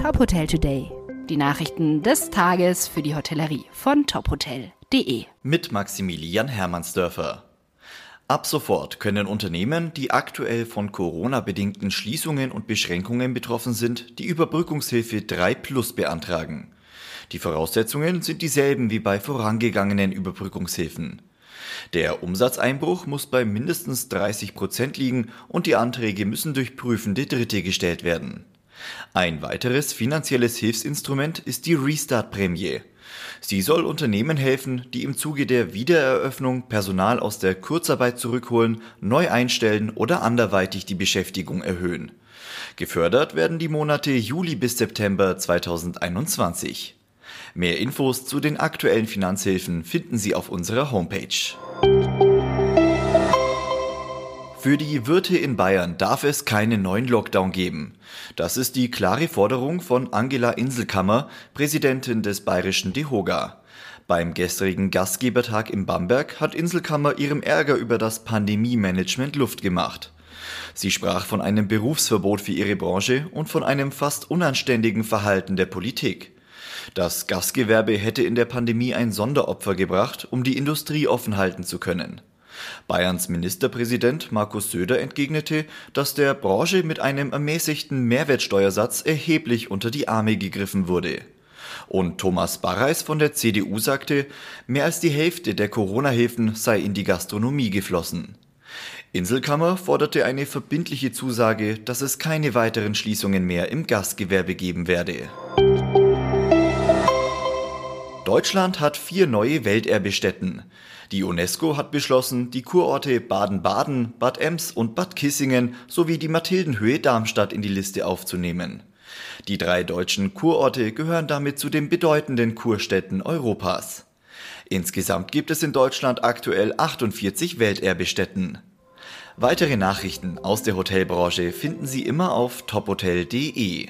Top Hotel Today. Die Nachrichten des Tages für die Hotellerie von tophotel.de. Mit Maximilian Hermannsdörfer. Ab sofort können Unternehmen, die aktuell von Corona-bedingten Schließungen und Beschränkungen betroffen sind, die Überbrückungshilfe 3 Plus beantragen. Die Voraussetzungen sind dieselben wie bei vorangegangenen Überbrückungshilfen. Der Umsatzeinbruch muss bei mindestens 30 Prozent liegen und die Anträge müssen durch prüfende Dritte gestellt werden. Ein weiteres finanzielles Hilfsinstrument ist die Restart-Prämie. Sie soll Unternehmen helfen, die im Zuge der Wiedereröffnung Personal aus der Kurzarbeit zurückholen, neu einstellen oder anderweitig die Beschäftigung erhöhen. Gefördert werden die Monate Juli bis September 2021. Mehr Infos zu den aktuellen Finanzhilfen finden Sie auf unserer Homepage. Für die Wirte in Bayern darf es keinen neuen Lockdown geben. Das ist die klare Forderung von Angela Inselkammer, Präsidentin des bayerischen DEHOGA. Beim gestrigen Gastgebertag in Bamberg hat Inselkammer ihrem Ärger über das Pandemie-Management Luft gemacht. Sie sprach von einem Berufsverbot für ihre Branche und von einem fast unanständigen Verhalten der Politik. Das Gastgewerbe hätte in der Pandemie ein Sonderopfer gebracht, um die Industrie offen halten zu können. Bayerns Ministerpräsident Markus Söder entgegnete, dass der Branche mit einem ermäßigten Mehrwertsteuersatz erheblich unter die Arme gegriffen wurde. Und Thomas Barreis von der CDU sagte, mehr als die Hälfte der Corona-Hilfen sei in die Gastronomie geflossen. Inselkammer forderte eine verbindliche Zusage, dass es keine weiteren Schließungen mehr im Gastgewerbe geben werde. Deutschland hat vier neue Welterbestätten. Die UNESCO hat beschlossen, die Kurorte Baden-Baden, Bad Ems und Bad Kissingen sowie die Mathildenhöhe Darmstadt in die Liste aufzunehmen. Die drei deutschen Kurorte gehören damit zu den bedeutenden Kurstädten Europas. Insgesamt gibt es in Deutschland aktuell 48 Welterbestätten. Weitere Nachrichten aus der Hotelbranche finden Sie immer auf tophotel.de.